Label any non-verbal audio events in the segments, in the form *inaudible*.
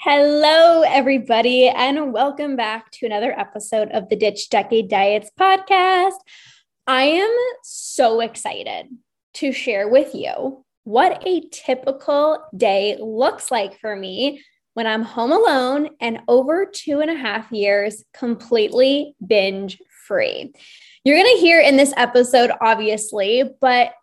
Hello, everybody, and welcome back to another episode of the Ditch Decade Diets podcast. I am so excited to share with you what a typical day looks like for me when I'm home alone and over two and a half years completely binge free. You're going to hear in this episode, obviously, but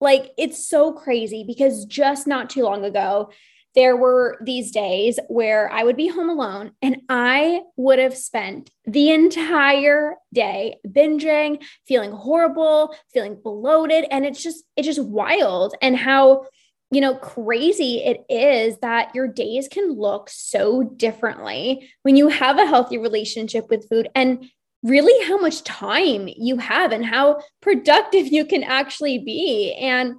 like it's so crazy because just not too long ago, there were these days where I would be home alone and I would have spent the entire day binging, feeling horrible, feeling bloated. And it's just, it's just wild. And how, you know, crazy it is that your days can look so differently when you have a healthy relationship with food and really how much time you have and how productive *laughs* you can actually be. And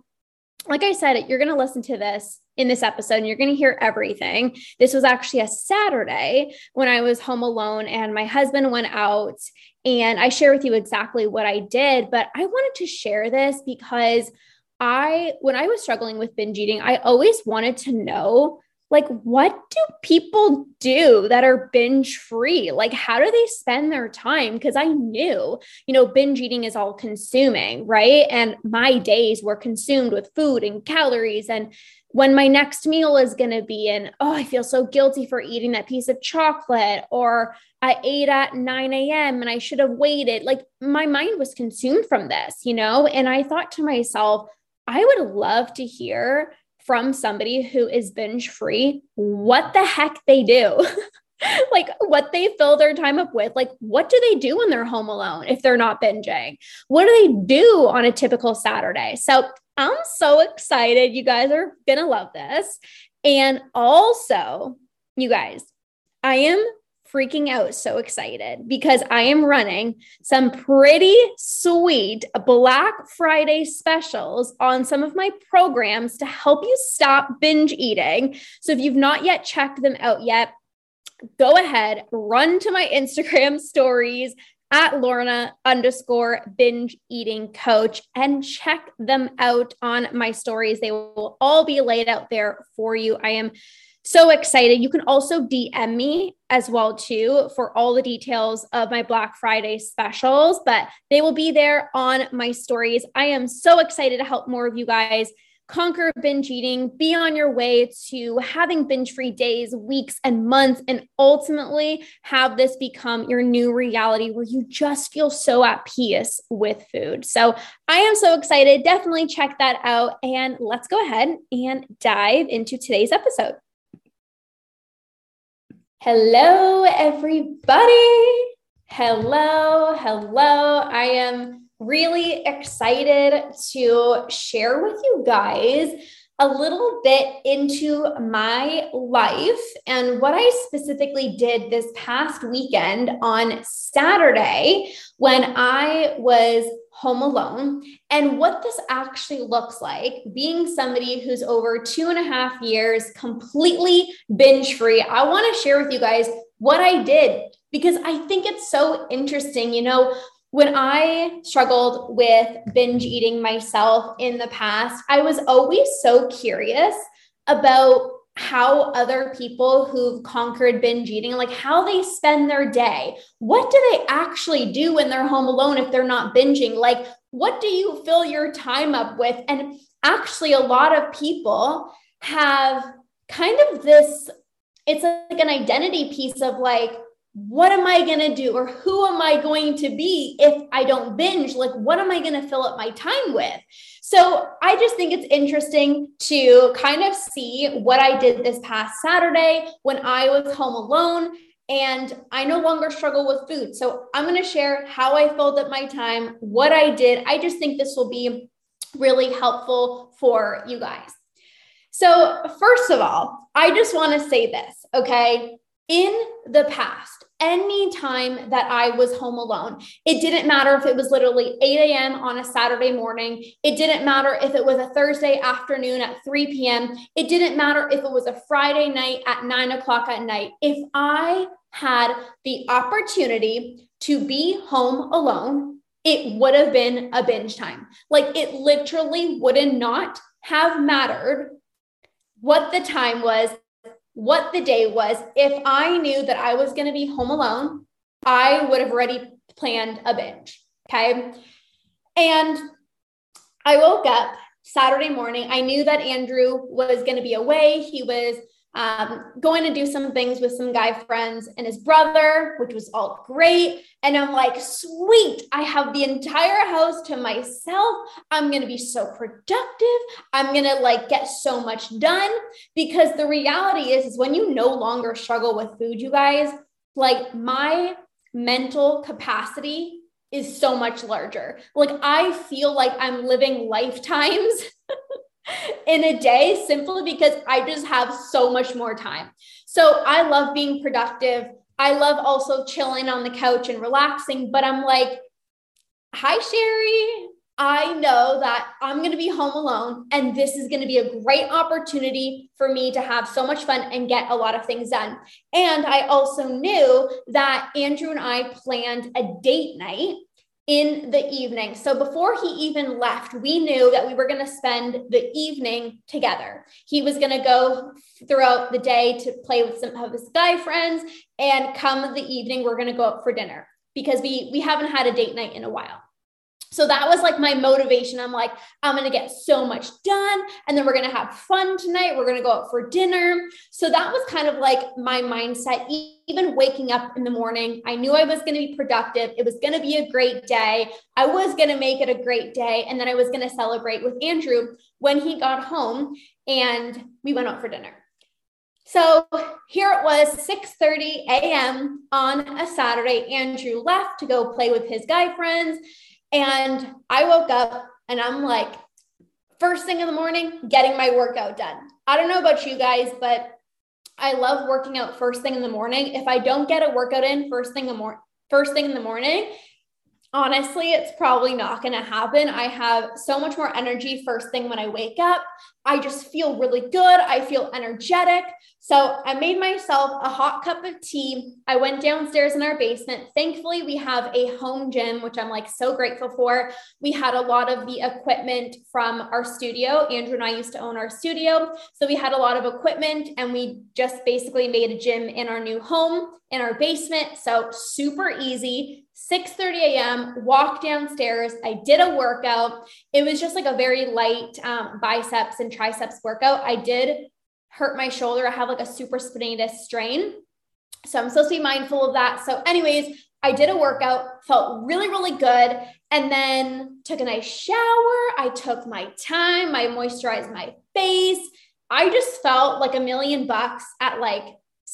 like I said, you're going to listen to this in this episode and you're going to hear everything. This was actually a Saturday when I was home alone and my husband went out and I share with you exactly what I did, but I wanted to share this because I when I was struggling with binge eating, I always wanted to know like what do people do that are binge free like how do they spend their time? Because i knew you know binge eating is all consuming right? And my days were consumed with food and calories. And when my next meal is going to be and oh i feel so guilty for eating that piece of chocolate or i ate at 9 a.m and i should have waited. Like my mind was consumed from this you know? And i thought to myself i would love to hear from somebody who is binge free what the heck they do. *laughs* like what they fill their time up with. Like, what do they do when they're home alone if they're not binging? What do they do on a typical Saturday? So I'm so excited. You guys are going to love this. And also, you guys, I am freaking out so excited because I am running some pretty sweet Black Friday specials on some of my programs to help you stop binge eating. So if you've not yet checked them out yet, go ahead, run to my *laughs* Instagram stories at Lorna underscore binge eating coach and check them out on my stories. They will all be laid out there for you. I am so excited. You can also DM me as well too for all the details of my Black Friday specials, but they will be there on my stories. I am so excited to help more of you guys conquer binge eating, be on your way to having binge-free days, weeks and months and ultimately have this become your new reality where you just feel so at peace with food. So, I am so excited. Definitely check that out and let's go ahead and dive into today's episode. Hello, everybody. Hello, hello. I am really excited to share with you guys a little bit into my life and what I specifically did this past weekend on Saturday when I was home alone and what this actually looks like being somebody who's over two and a half years completely binge free. I want to share with you guys what I did because I think it's so interesting. You know, when I struggled with binge eating myself in the past, I was always so curious about how other people who've conquered binge eating, like how they spend their day. What do they actually do when they're home alone if they're not binging? Like, what do you fill your time up with? And actually, a lot of people have kind of this it's like an identity piece of like, what am I going to do? Or who am I going to be if I don't binge? Like, what am I going to fill up my time with? So I just think it's interesting to kind of see what I did this past Saturday when I was home alone and I no longer struggle with food. So I'm going to share how I filled up my time, what I did. I just think this will be really helpful for you guys. So, first of all, I just want to say this, okay? In the past, any time that I was home alone. It didn't matter if it was literally 8 a.m. on a Saturday morning. It didn't matter if it was a Thursday afternoon at 3 p.m. It didn't matter if it was a Friday night at 9 o'clock at night. If I had the opportunity to be home alone, it would have been a binge time. Like it literally would not have mattered what the time was what the day was. If I knew that I was going to be home alone, I would have already planned a binge. Okay. And I woke up Saturday morning. I knew that Andrew was going to be away. He was um, going to do some things with some guy friends and his brother, which was all great. And I'm like, sweet, I have the entire house to myself. I'm going to be so productive. I'm going to like get so much done because the reality is, is when you no longer struggle with food, you guys, like my mental capacity is so much larger. Like I feel like I'm living lifetimes *laughs* *laughs* in a day simply because I just have so much more time. So I love being productive. I love also chilling on the couch and relaxing, but I'm like, hi, Sherry. I know that I'm going to be home alone, and this is going to be a great opportunity for me to have so much fun and get a lot of things done. And I also knew that Andrew and I planned a date night in the evening. So before he even left, we knew that we were going to spend the evening together. He was going to go throughout the day to play with some of his guy friends and come the evening we're going to go out for dinner because we we haven't had a date night in a while. So that was like my motivation. I'm like, I'm going to get so much done. And then we're going to have fun tonight. We're going to go out for dinner. So that was kind of like my mindset. Even waking up in the morning, I knew I was going to be productive. It was going to be a great day. I was going to make it a great day. And then I was going to celebrate with Andrew when he got home and we went out for dinner. So here it was 6:30 a.m. on a Saturday. Andrew left to go play with his guy friends and I woke up and I'm like, first thing in the morning, getting my workout done. I don't know about you guys, but I love working out first thing in the morning. If I don't get a workout in first thing in the morning, first thing in the morning, honestly, it's probably not going to happen. I have so much more energy first thing when I wake up. I just feel really good. I feel energetic. So I made myself a hot cup of tea. I went downstairs in our basement. Thankfully, we have a home gym, which I'm like so grateful for. We had a lot of the equipment from our studio. Andrew and I used to own our studio. So we had a lot of equipment and we just basically made a gym in our new home in our basement. So super easy 6:30 a.m. Walked downstairs. I did a workout. It was just like a very light um, biceps and triceps workout. I did hurt my shoulder. I have like a supraspinatus strain, so I'm supposed to be mindful of that. So, anyways, I did a workout. Felt really, really good, and then took a nice shower. I took my time. I moisturized my face. I just felt like a million bucks at like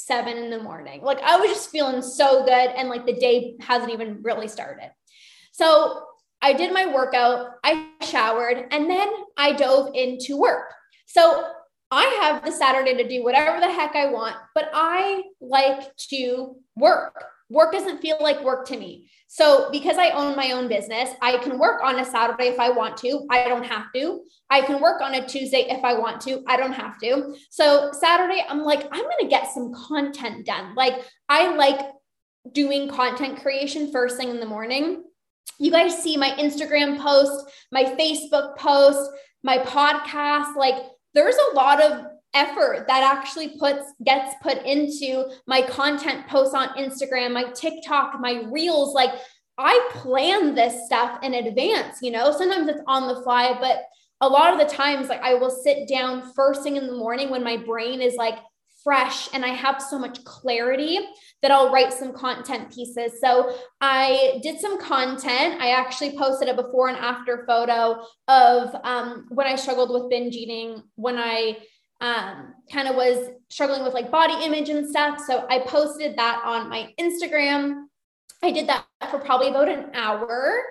seven in the morning. Like I was just feeling so good. And like the day hasn't even really started. So I did my workout, I showered, and then I dove into work. So I have the Saturday to do whatever the heck I want, but I like to work. Work doesn't feel like work to me. So, because I own my own business, I can work on a Saturday if I want to. I don't have to. I can work on a Tuesday if I want to. I don't have to. So, Saturday, I'm like, I'm going to get some content done. Like, I like doing content creation first thing in the morning. You guys see my Instagram post, my Facebook post, my podcast. Like, there's a lot of effort that actually puts gets put into my content posts on Instagram, my TikTok, my reels like I plan this stuff in advance, you know. Sometimes it's on the fly, but a lot of the times like I will sit down first thing in the morning when my brain is like fresh and I have so much clarity that I'll write some content pieces. So I did some content. I actually posted a before and after photo of um, when I struggled with binge eating, when I um, kind of was struggling with like body image and stuff. So I posted that on my Instagram. I did that for probably about an hour.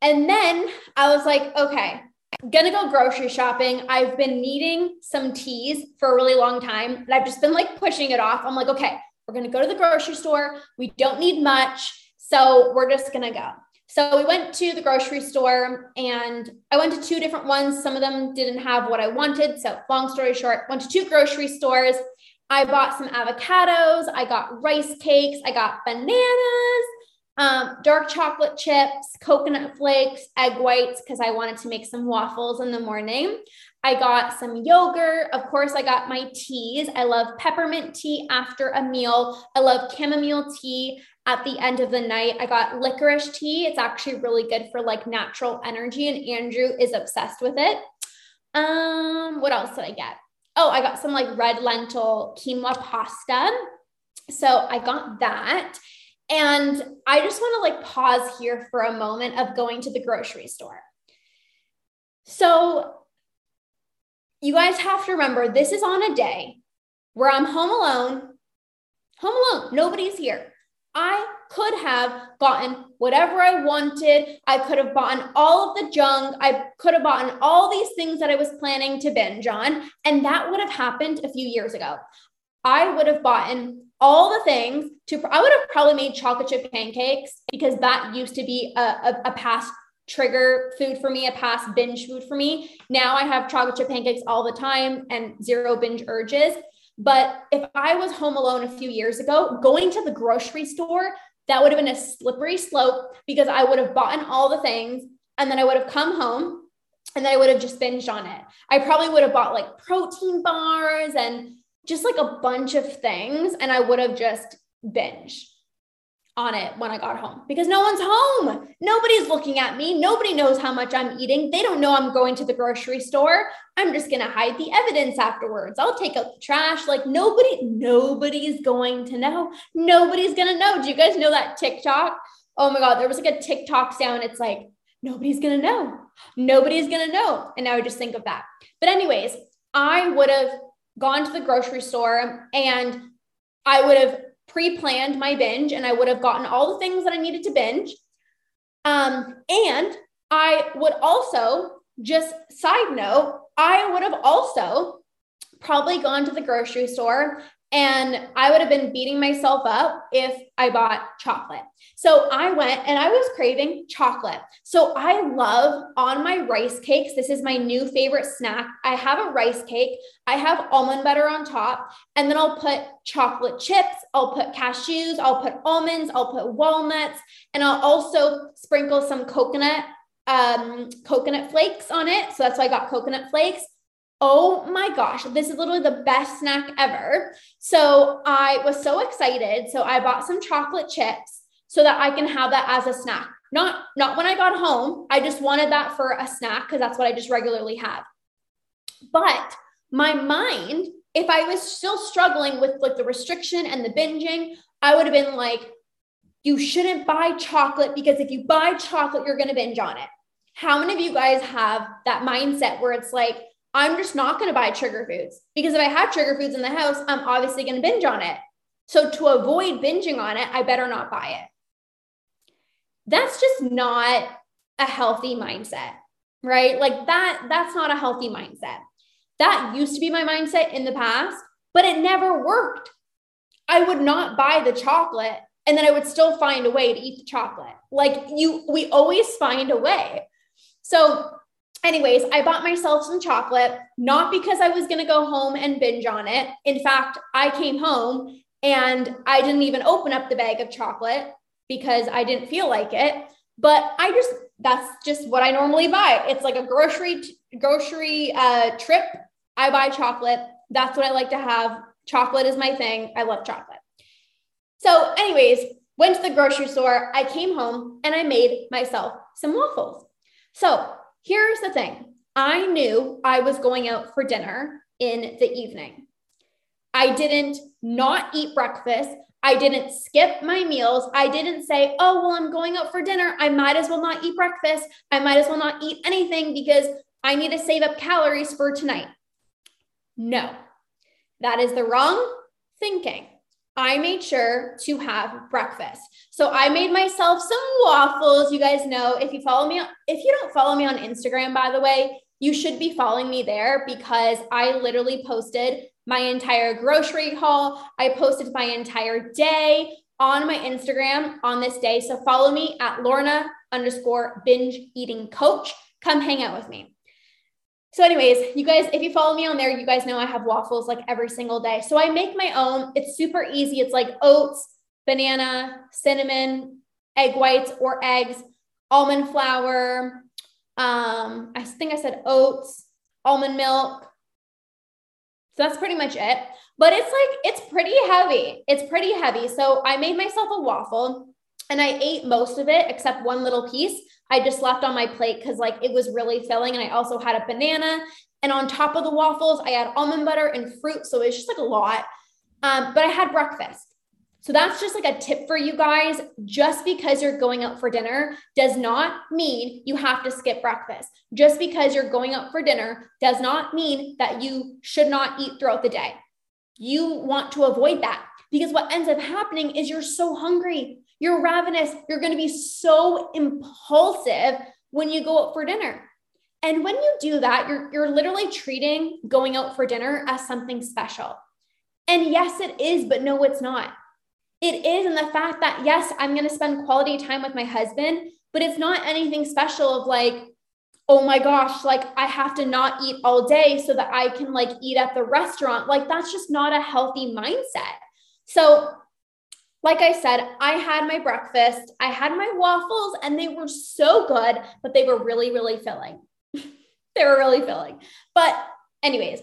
And then I was like, okay, gonna go grocery shopping. I've been needing some teas for a really long time, and I've just been like pushing it off. I'm like, okay, we're gonna go to the grocery store. We don't need much. So we're just gonna go. So we went to the grocery store and I went to two different ones. Some of them didn't have what I wanted. So, long story short, went to two grocery stores. I bought some avocados, I got rice cakes, I got bananas, um, dark chocolate chips, coconut flakes, egg whites, because I wanted to make some waffles in the morning. I got some yogurt. Of course, I got my teas. I love peppermint tea after a meal. I love chamomile tea at the end of the night. I got licorice tea. It's actually really good for like natural energy, and Andrew is obsessed with it. Um, what else did I get? Oh, I got some like red lentil quinoa pasta. So I got that. And I just want to like pause here for a moment of going to the grocery store. So, you guys have to remember this is on a day where I'm home alone, home alone, nobody's here. I could have gotten whatever I wanted. I could have bought all of the junk. I could have bought all these things that I was planning to binge on. And that would have happened a few years ago. I would have bought all the things to, I would have probably made chocolate chip pancakes because that used to be a, a, a past trigger food for me, a past binge food for me. Now I have chocolate chip pancakes all the time and zero binge urges. But if I was home alone a few years ago, going to the grocery store, that would have been a slippery slope because I would have bought all the things and then I would have come home and then I would have just binged on it. I probably would have bought like protein bars and just like a bunch of things and I would have just binged on it when I got home because no one's home. Nobody's looking at me. Nobody knows how much I'm eating. They don't know I'm going to the grocery store. I'm just going to hide the evidence afterwards. I'll take out the trash. Like nobody, nobody's going to know. Nobody's going to know. Do you guys know that TikTok? Oh my God, there was like a TikTok sound. It's like, nobody's going to know. Nobody's going to know. And now I just think of that. But, anyways, I would have gone to the grocery store and I would have pre-planned my binge and I would have gotten all the things that I needed to binge. Um, and I would also just side note, I would have also probably gone to the grocery store and I would have been beating myself up if I bought chocolate. So I went and I was craving chocolate. So I love on my rice cakes. This is my new favorite snack. I have a rice cake, I have almond butter on top, and then I'll put chocolate chips, I'll put cashews, I'll put almonds, I'll put walnuts, and I'll also sprinkle some coconut um, coconut flakes on it. So that's why I got coconut flakes. Oh my gosh, this is literally the best snack ever. So I was so excited. So I bought some chocolate chips so that I can have that as a snack. Not not when I got home. I just wanted that for a snack because that's what I just regularly have. But my mind, if I was still struggling with like the restriction and the binging, I would have been like, you shouldn't buy chocolate because if you buy chocolate, you're going to binge on it. How many of you guys have that mindset where it's like, I'm just not going to buy trigger foods because if I have trigger foods in the house, I'm obviously going to binge on it. So to avoid binging on it, I better not buy it. That's just not a healthy mindset, right? Like that that's not a healthy mindset. That used to be my mindset in the past, but it never worked. I would not buy the chocolate and then I would still find a way to eat the chocolate. Like you we always find a way. So anyways, I bought myself some chocolate, not because I was going to go home and binge on it. In fact, I came home and I didn't even open up the bag of chocolate because I didn't feel like it. But I just, that's just what I normally buy. It's like a grocery, grocery uh, trip. I buy chocolate. That's what I like to have. Chocolate is my thing. I love chocolate. So, anyways, went to the grocery store. I came home and I made myself some waffles. So, Here's the thing I knew I was going out for dinner in the evening. I didn't not eat breakfast. I didn't skip my meals. I didn't say, oh, well, I'm going out for dinner. I might as well not eat breakfast. I might as well not eat anything because I need to save up calories for tonight. No, that is the wrong thinking. I made sure to have breakfast. So I made myself some waffles. You guys know if you follow me, if you don't follow me on Instagram, by the way, you should be following me there because I literally posted my entire grocery haul. I posted my entire day on my Instagram on this day. So follow me at Lorna underscore binge eating coach. Come hang out with me. So, anyways, you guys, if you follow me on there, you guys know I have waffles like every single day. So I make my own. It's super easy. It's like oats, banana, cinnamon, egg whites or eggs, almond flour. Um, I think I said oats, almond milk. So that's pretty much it. But it's like, it's pretty heavy. It's pretty heavy. So I made myself a waffle and I ate most of it except one little piece I just left on my plate because like it was really filling. And I also had a banana. And on top of the waffles, I had almond butter and fruit. So it's just like a lot. Um, but I had breakfast. So that's just like a tip for you guys. Just because you're going out for dinner does not mean you have to skip breakfast. Just because you're going out for dinner does not mean that you should not eat throughout the day. You want to avoid that because what ends up happening is you're so hungry. You're ravenous. You're going to be so impulsive when you go out for dinner. And when you do that, you're, you're literally treating going out for dinner as something special. And yes, it is, but no, it's not. It is in the fact that, yes, I'm going to spend quality time with my husband, but it's not anything special of like, oh my gosh, like I have to not eat all day so that I can like eat at the restaurant. Like that's just not a healthy mindset. So like I said, I had my breakfast, I had my waffles, and they were so good, but they were really, really filling. *laughs* they were really filling. But, anyways,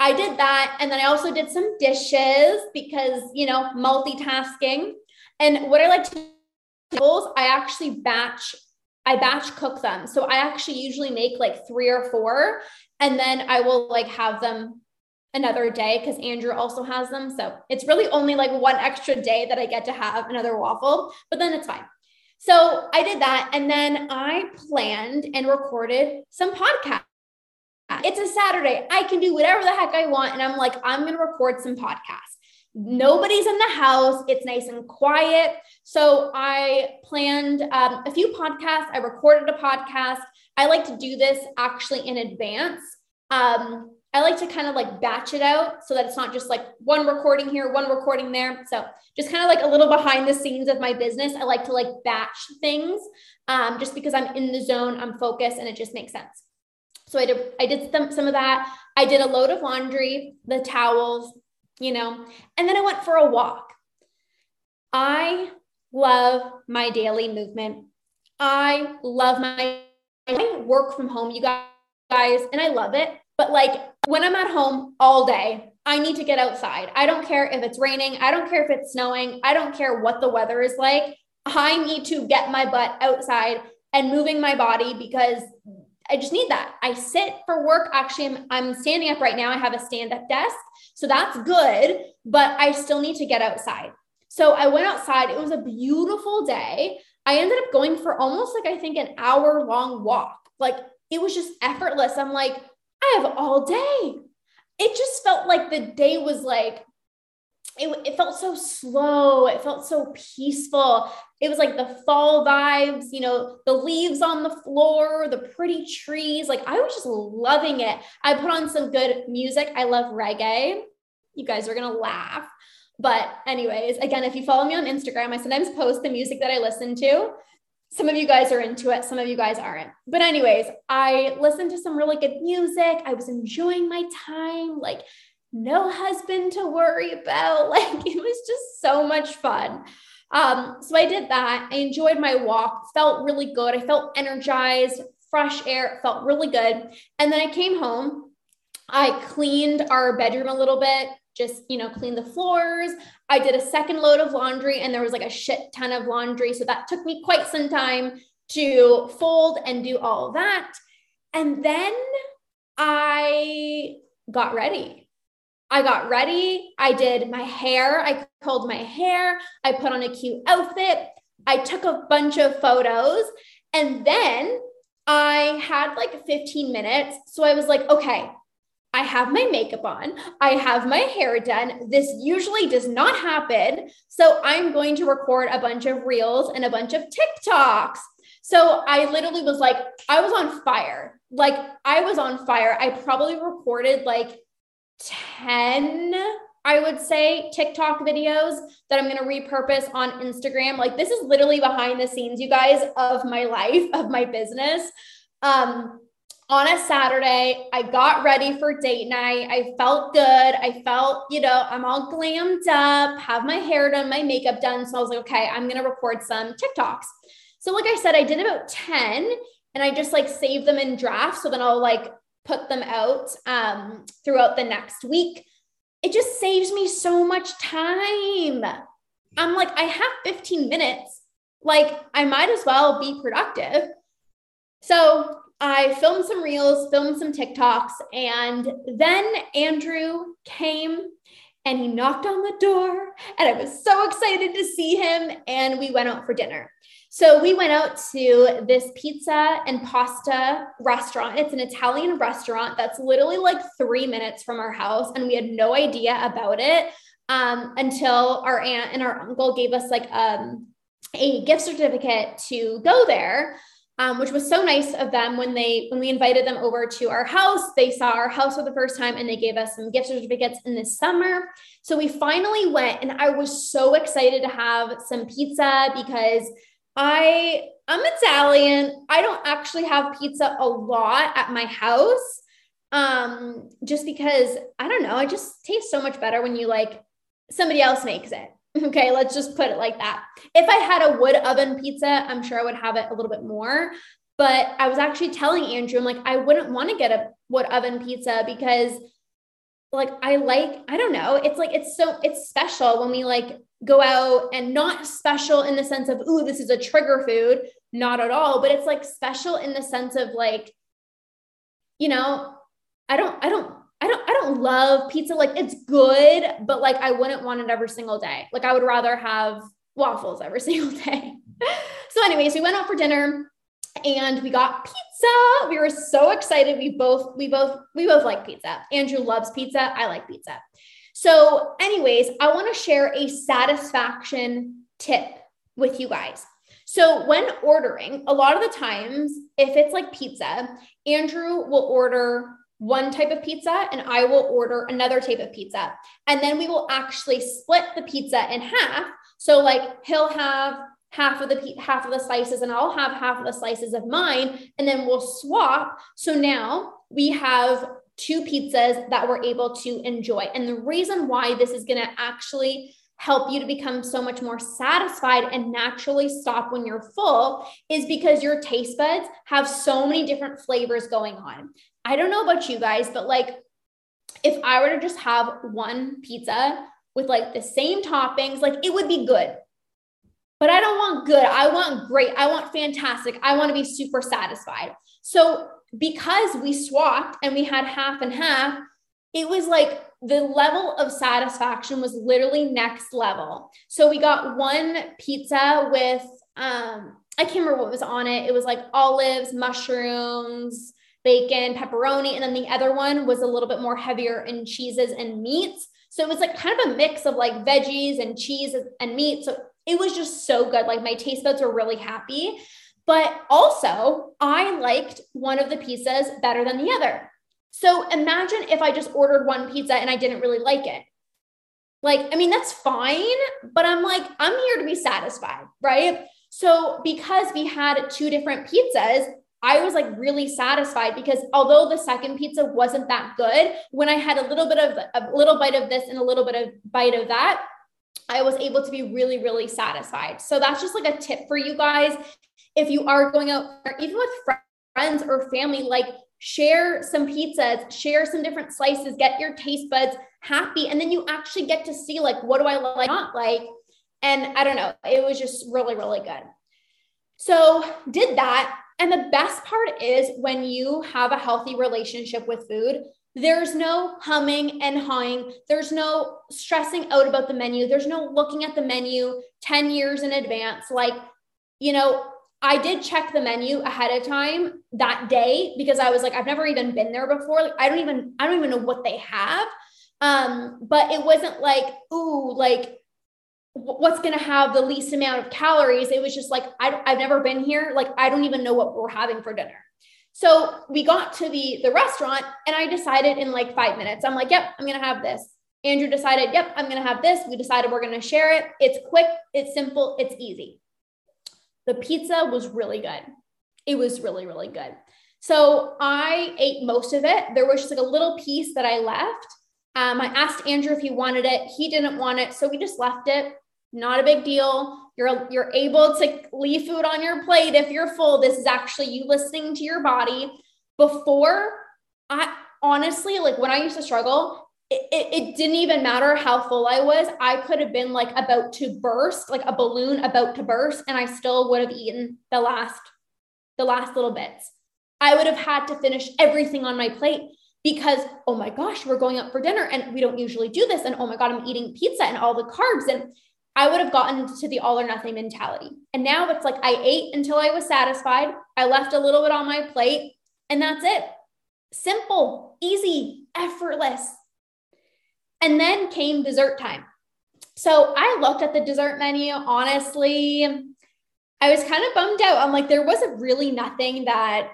I did that. And then I also did some dishes because, you know, multitasking. And what I like to do, is I actually batch, I batch cook them. So I actually usually make like three or four, and then I will like have them another day because Andrew also has them. So it's really only like one extra day that I get to have another waffle, but then it's fine. So I did that. And then I planned and recorded some podcasts. It's a Saturday. I can do whatever the heck I want. And I'm like, I'm going to record some podcasts. Nobody's in the house. It's nice and quiet. So I planned um, a few podcasts. I recorded a podcast. I like to do this actually in advance. Um, I like to kind of like batch it out so that it's not just like one recording here, one recording there. So just kind of like a little behind the scenes of my business. I like to like batch things um, just because I'm in the zone, I'm focused, and it just makes sense. So I did I did some, some of that. I did a load of laundry, the towels, you know, and then I went for a walk. I love my daily movement. I love my I work from home, you guys, and I love it. But like when I'm at home all day, I need to get outside. I don't care if it's raining. I don't care if it's snowing. I don't care what the weather is like. I need to get my butt outside and moving my body because I just need that. I sit for work. Actually, I'm, I'm standing up right now. I have a stand up desk. So that's good, but I still need to get outside. So I went outside. It was a beautiful day. I ended up going for almost like I think an hour long walk. Like it was just effortless. I'm like, I have all day. It just felt like the day was like, it, it felt so slow. It felt so peaceful. It was like the fall vibes, you know, the leaves on the floor, the pretty trees. Like I was just loving it. I put on some good music. I love reggae. You guys are going to laugh. But, anyways, again, if you follow me on Instagram, I sometimes post the music that I listen to some of you guys are into it, some of you guys aren't. But, anyways, I listened to some really good music. I was enjoying my time, like, no husband to worry about. *laughs* Like, it was just so much fun. Um, so I did that. I enjoyed my walk, felt really good. I felt energized, fresh air, felt really good. And then I came home. I cleaned our bedroom a little bit, just, you know, clean the floors. I did a second load of laundry and there was like a shit ton of laundry. So that took me quite some time to fold and do all that. And then I got ready. I got ready. I did my hair. I curled my hair. I put on a cute outfit. I took a bunch of photos. And then I had like 15 minutes. So I was like, okay, I have my makeup on. I have my hair done. This usually does not happen. So I'm going to record a bunch of reels and a bunch of TikToks. So I literally was like, I was on fire. Like I was on fire. I probably recorded like 10, I would say, TikTok videos that I'm going to repurpose on Instagram. Like this is literally behind the scenes, you guys, of my life, of my business. Um, on a Saturday, I got ready for date night. I felt good. I felt, you know, I'm all glammed up, have my hair done, my makeup done. So I was like, okay, I'm going to record some TikToks. So, like I said, I did about 10 and I just like save them in drafts. So then I'll like put them out um, throughout the next week. It just saves me so much time. I'm like, I have 15 minutes. Like, I might as well be productive. So I filmed some reels, filmed some TikToks, and then Andrew came and he knocked on the door, and I was so excited to see him. And we went out for dinner. So we went out to this pizza and pasta restaurant. It's an Italian restaurant that's literally like three minutes from our house, and we had no idea about it um, until our aunt and our uncle gave us like um, a gift certificate to go there. Um, which was so nice of them when they when we invited them over to our house they saw our house for the first time and they gave us some gift certificates in the summer so we finally went and i was so excited to have some pizza because I I'm Italian. I don't actually have pizza a lot at my house. Um, just because I don't know, it just tastes so much better when you like somebody else makes it. Okay, let's just put it like that. If I had a wood oven pizza, I'm sure I would have it a little bit more. But I was actually telling Andrew, I'm like, I wouldn't want to get a wood oven pizza because like I like, I don't know, it's like it's so it's special when we like go out and not special in the sense of, ooh, this is a trigger food, not at all, but it's like special in the sense of like, you know, I don't, I don't, I don't, I don't love pizza. Like it's good, but like I wouldn't want it every single day. Like I would rather have waffles every *laughs* single day. so, anyways, we went out for dinner and we got pizza. We were so excited. We both, we both, we both like pizza. Andrew loves pizza. I like pizza. So, anyways, I want to share a satisfaction tip with you guys. So, when ordering, a lot of the times, if it's like pizza, Andrew will order one type of pizza and I will order another type of pizza. And then we will actually split the pizza in half. So, like, he'll have half of the half of the slices and I'll have half of the slices of mine and then we'll swap so now we have two pizzas that we're able to enjoy. And the reason why this is going to actually help you to become so much more satisfied and naturally stop when you're full is because your taste buds have so many different flavors going on. I don't know about you guys, but like if I were to just have one pizza with like the same toppings, like it would be good. But I don't want good. I want great. I want fantastic. I want to be super satisfied. So because we swapped and we had half and half, it was like the level of satisfaction was literally next level. So we got one pizza with um I can't remember what was on it. It was like olives, mushrooms, bacon, pepperoni, and then the other one was a little bit more heavier in cheeses and meats. So it was like kind of a mix of like veggies and cheese and meat. So it was just so good. Like my taste buds were really happy. But also, I liked one of the pizzas better than the other. So imagine if I just ordered one pizza and I didn't really like it. Like, I mean, that's fine, but I'm like, I'm here to be satisfied, right? So, because we had two different pizzas, I was like really satisfied because although the second pizza wasn't that good, when I had a little bit of a little bite of this and a little bit of bite of that, I was able to be really, really satisfied. So that's just like a tip for you guys if you are going out, even with friends or family, like share some pizzas, share some different slices, get your taste buds happy. And then you actually get to see, like, what do I like, not like? And I don't know, it was just really, really good. So, did that. And the best part is when you have a healthy relationship with food, There's no humming and hawing. There's no stressing out about the menu. There's no looking at the menu 10 years in advance. Like, you know, I did check the menu ahead of time that day because I was like, I've never even been there before. Like, I don't even, I don't even know what they have. Um, but it wasn't like, ooh, like what's going to have the least amount of calories. It was just like, I, I've never been here. Like, I don't even know what we're having for dinner. So we got to the, the restaurant and I decided in like five minutes, I'm like, yep, I'm to have this. Andrew decided, yep, I'm to have this. We decided we're to share it. It's quick, it's simple, it's easy. The pizza was really good. It was really, really good. So I ate most of it. There was just like a little piece that I left. Um, I asked Andrew if he wanted it. He didn't want it. So we just left it. Not a big deal. You're, you're able to leave food on your plate if you're full. This is actually you listening to your body. Before, I honestly, like when I used to struggle, it, it, didn't even matter how full I was. I could have been like about to burst, like a balloon about to burst, and I still would have eaten the last, the last little bits. I would have had to finish everything on my plate because, oh my gosh, we're going out for dinner and we don't usually do this. And oh my God, I'm eating pizza and all the carbs. And I would have gotten to the all or nothing mentality. And now it's like I ate until I was satisfied. I left a little bit on my plate, and that's it. Simple, easy, effortless. And then came dessert time. So I looked at the dessert menu. Honestly, I was kind of bummed out. I'm like, there wasn't really nothing that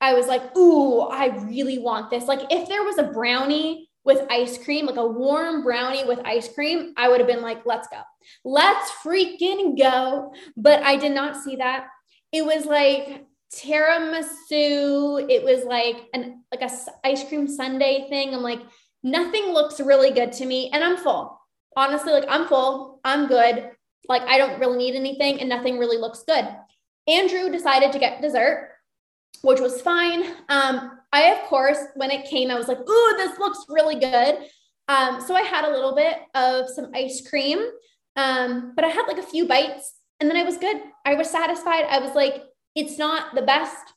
I was like, ooh, I really want this. Like, if there was a brownie with ice cream, like a warm brownie with ice cream, I would have been like, let's go. Let's freaking go. But I did not see that. It was like tiramisu. It was like an like a ice cream sundae thing. I'm like, nothing looks really good to me. And I'm full. Honestly, like I'm full. I'm good. Like I don't really need anything and nothing really looks good. Andrew decided to get dessert, which was fine. Um, I, of course, when it came, I was like, ooh, this looks really good. Um, so I had a little bit of some ice cream, um, but I had like a few bites and then I was good. I was satisfied. I was like, it's not the best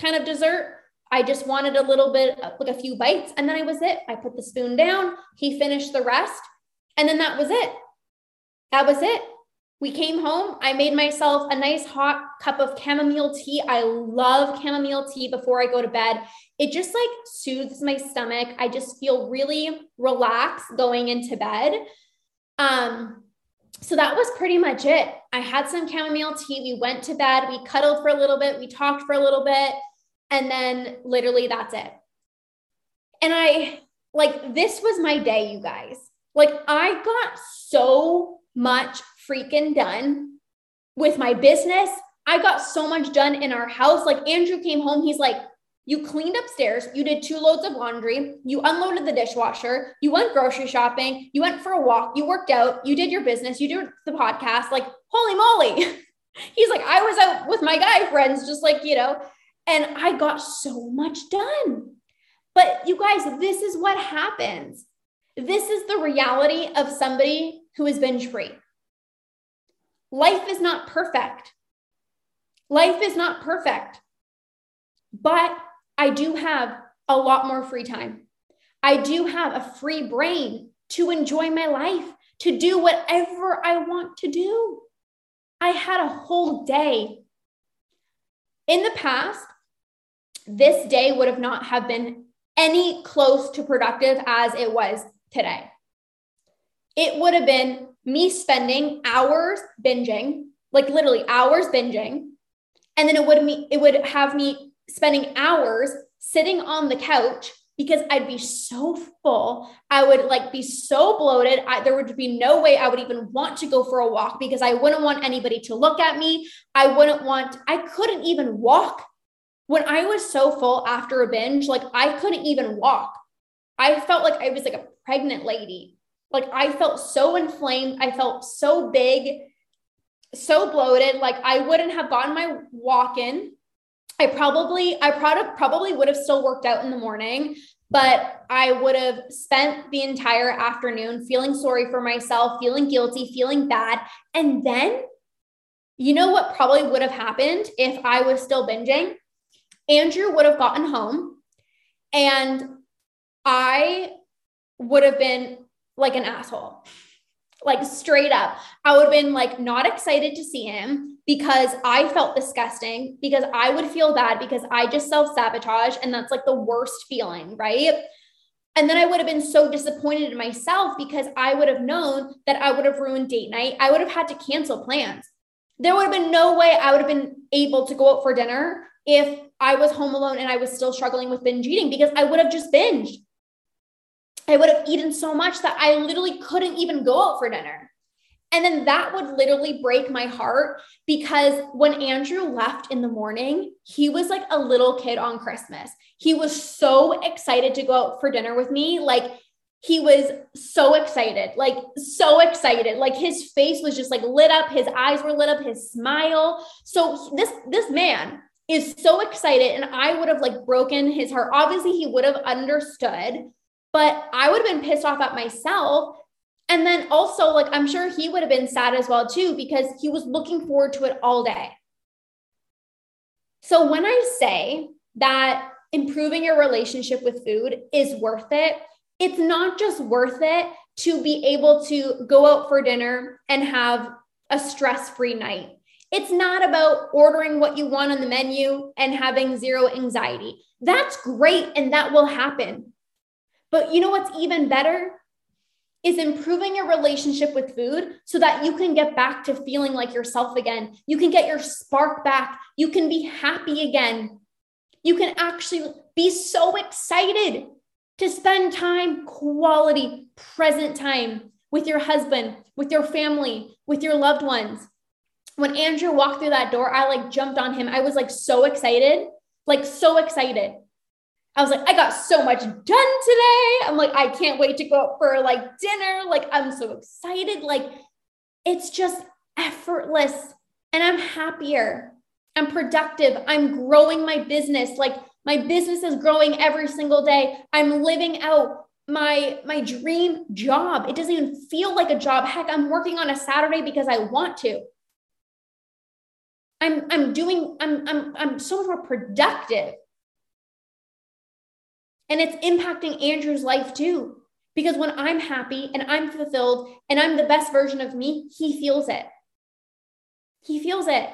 kind of dessert. I just wanted a little bit, like a few bites, and then I was it. I put the spoon down. He finished the rest, and then that was it. That was it. We came home. I made myself a nice hot cup of chamomile tea. I love chamomile tea before I go to bed. It just like soothes my stomach. I just feel really relaxed going into bed. Um, so that was pretty much it. I had some chamomile tea. We went to bed. We cuddled for a little bit. We talked for a little bit. And then literally that's it. And I like, this was my day, you guys. Like, I got so much freaking done with my business. I got so much done in our house. Like Andrew came home, he's like, you cleaned upstairs, you did two loads of laundry, you unloaded the dishwasher, you went grocery shopping, you went for a walk, you worked out, you did your business, you did the podcast. Like, holy moly. *laughs* He's like, I was out with my guy friends, just like, you know, and I got so much done. But you guys, this is what happens. This is the reality of somebody who is binge free. Life is not perfect. Life is not perfect. But I do have a lot more free time. I do have a free brain to enjoy my life, to do whatever I want to do. I had a whole day. In the past, this day would have not have been any close to productive as it was today. It would have been me spending hours binging, like literally hours binging, and then it would me it would have me spending hours sitting on the couch because I'd be so full. I would like be so bloated. I, there would be no way I would even want to go for a walk because I wouldn't want anybody to look at me. I wouldn't want, I couldn't even walk. When I was so full after a binge, like I couldn't even walk. I felt like I was like a pregnant lady. Like I felt so inflamed. I felt so big, so bloated. Like I wouldn't have gotten my walk in. I probably, I probably, probably would have still worked out in the morning, but I would have spent the entire afternoon feeling sorry for myself, feeling guilty, feeling bad. And then, you know what probably would have happened if I was still binging? Andrew would have gotten home and I would have been like an asshole. Like straight up. I would have been like not excited to see him because I felt disgusting, because I would feel bad because I just self sabotage. And that's like the worst feeling, right? And then I would have been so disappointed in myself because I would have known that I would have ruined date night. I would have had to cancel plans. There would have been no way I would have been able to go out for dinner if I was home alone and I was still struggling with binge eating because I would have just binged. I would have eaten so much that I literally couldn't even go out for dinner. And then that would literally break my heart because when Andrew left in the morning, he was like a little kid on Christmas. He was so excited to go out for dinner with me. Like he was so excited, like so excited. Like his face was just like lit up, his eyes were lit up, his smile. So this this man is so excited and I would have like broken his heart. Obviously, he would have understood, but I would have been pissed off at myself and then also, like, I'm sure he would have been sad as well, too, because he was looking forward to it all day. So when I say that improving your relationship with food is worth it, it's not just worth it to be able to go out for dinner and have a stress free night. It's not about ordering what you want on the menu and having zero anxiety. That's great and that will happen. But you know what's even better? is improving your relationship with food so that you can get back to feeling like yourself again. You can get your spark back. You can be happy again. You can actually be so excited to spend time, quality, present time with your husband, with your family, with your loved ones. When Andrew walked through that door, I like jumped on him. I was like so excited, like so excited. I was like, I got so much done today. I'm like, I can't wait to go out for like dinner. Like, I'm so excited. Like, it's just effortless and I'm happier. I'm productive. I'm growing my business. Like, my business is growing every single day. I'm living out my my dream job. It doesn't even feel like a job. Heck, I'm working on a Saturday because I want to. I'm I'm doing I'm I'm I'm so much more productive. And it's impacting Andrew's life too. Because when I'm happy and I'm fulfilled and I'm the best version of me, he feels it. He feels it.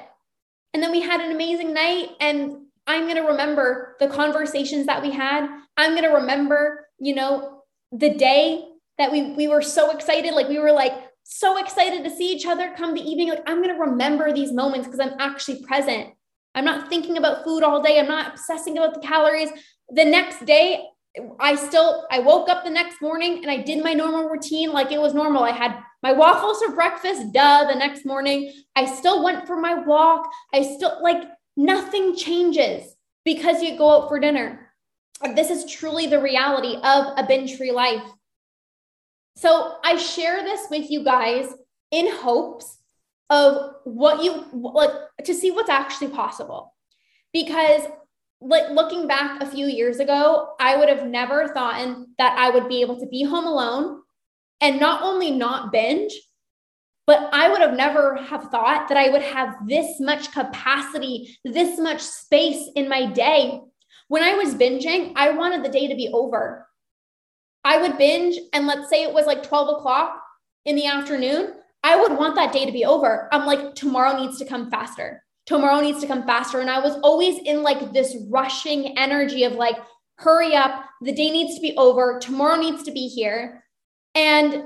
And then we had an amazing night. And I'm going to remember the conversations that we had. I'm going to remember, you know, the day that we, we were so excited. Like we were like so excited to see each other come the evening. Like I'm going to remember these moments because I'm actually present. I'm not thinking about food all day. I'm not obsessing about the calories the next day I still I woke up the next morning and I did my normal routine like it was normal. I had my waffles for breakfast, duh, the next morning. I still went for my walk. I still like nothing changes because you go out for dinner. This is truly the reality of a binge free life. So I share this with you guys in hopes of what you like to see what's actually possible. Because like looking back a few years ago, I would have never thought that I would be able to be home alone and not only not binge, but I would have never have thought that I would have this much capacity, this much space in my day. When I was binging, I wanted the day to be over. I would binge, and let's say it was like 12 o'clock in the afternoon, I would want that day to be over. I'm like, tomorrow needs to come faster tomorrow needs to come faster. And I was always in like this rushing energy of like, hurry up, the day needs to be over, tomorrow needs to be here. And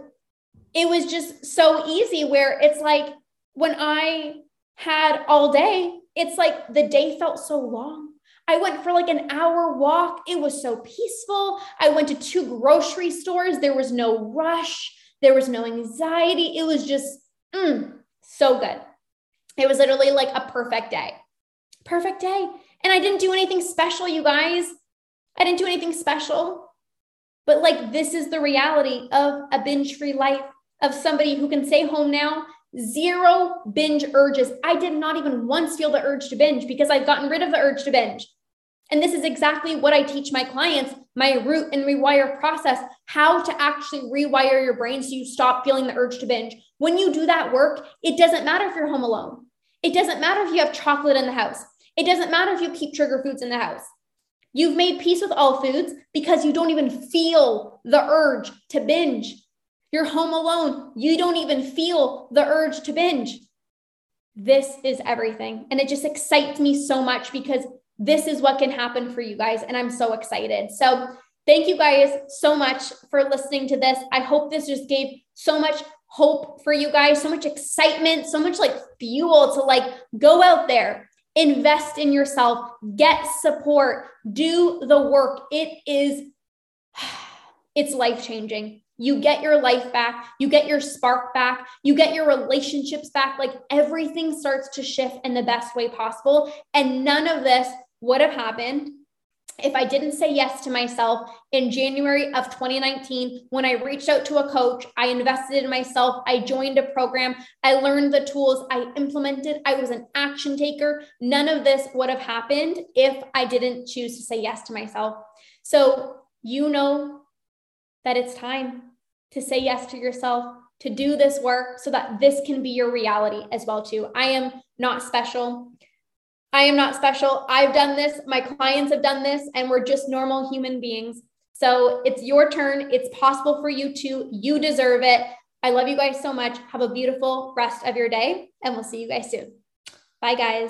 it was just so easy where it's like when I had all day, it's like the day felt so long. I went for like an hour walk. It was so peaceful. I went to two grocery stores. There was no rush. There was no anxiety. It was just mm, so good. It was literally like a perfect day. Perfect day. And I didn't do anything special, you guys. I didn't do anything special. But like, this is the reality of a binge free life of somebody who can stay home now, zero binge urges. I did not even once feel the urge to binge because I've gotten rid of the urge to binge. And this is exactly what I teach my clients my root and rewire process, how to actually rewire your brain so you stop feeling the urge to binge. When you do that work, it doesn't matter if you're home alone. It doesn't matter if you have chocolate in the house. It doesn't matter if you keep trigger foods in the house. You've made peace with all foods because you don't even feel the urge to binge. You're home alone. You don't even feel the urge to binge. This is everything. And it just excites me so much because this is what can happen for you guys. And I'm so excited. So, thank you guys so much for listening to this. I hope this just gave so much hope for you guys, so much excitement, so much like fuel to like go out there, invest in yourself, get support, do the work. It is, *sighs* it's life changing. You get your life back, you get your spark back, you get your relationships back. Like everything starts to shift in the best way possible. And none of this would have happened if I didn't say yes to myself in January of 2019, when I reached out to a coach, I invested in myself, I joined a program, I learned the tools, I implemented, I was an action taker. None of this would have happened if I didn't choose to say yes to myself. So, you know that it's time to say yes to yourself, to do this work so that this can be your reality as well too. I am not special. I am not special. I've done this. My clients have done this and we're just normal human beings. So it's your turn. It's possible for you to. You deserve it. I love you guys so much. Have a beautiful rest of your day and we'll see you guys soon. Bye guys.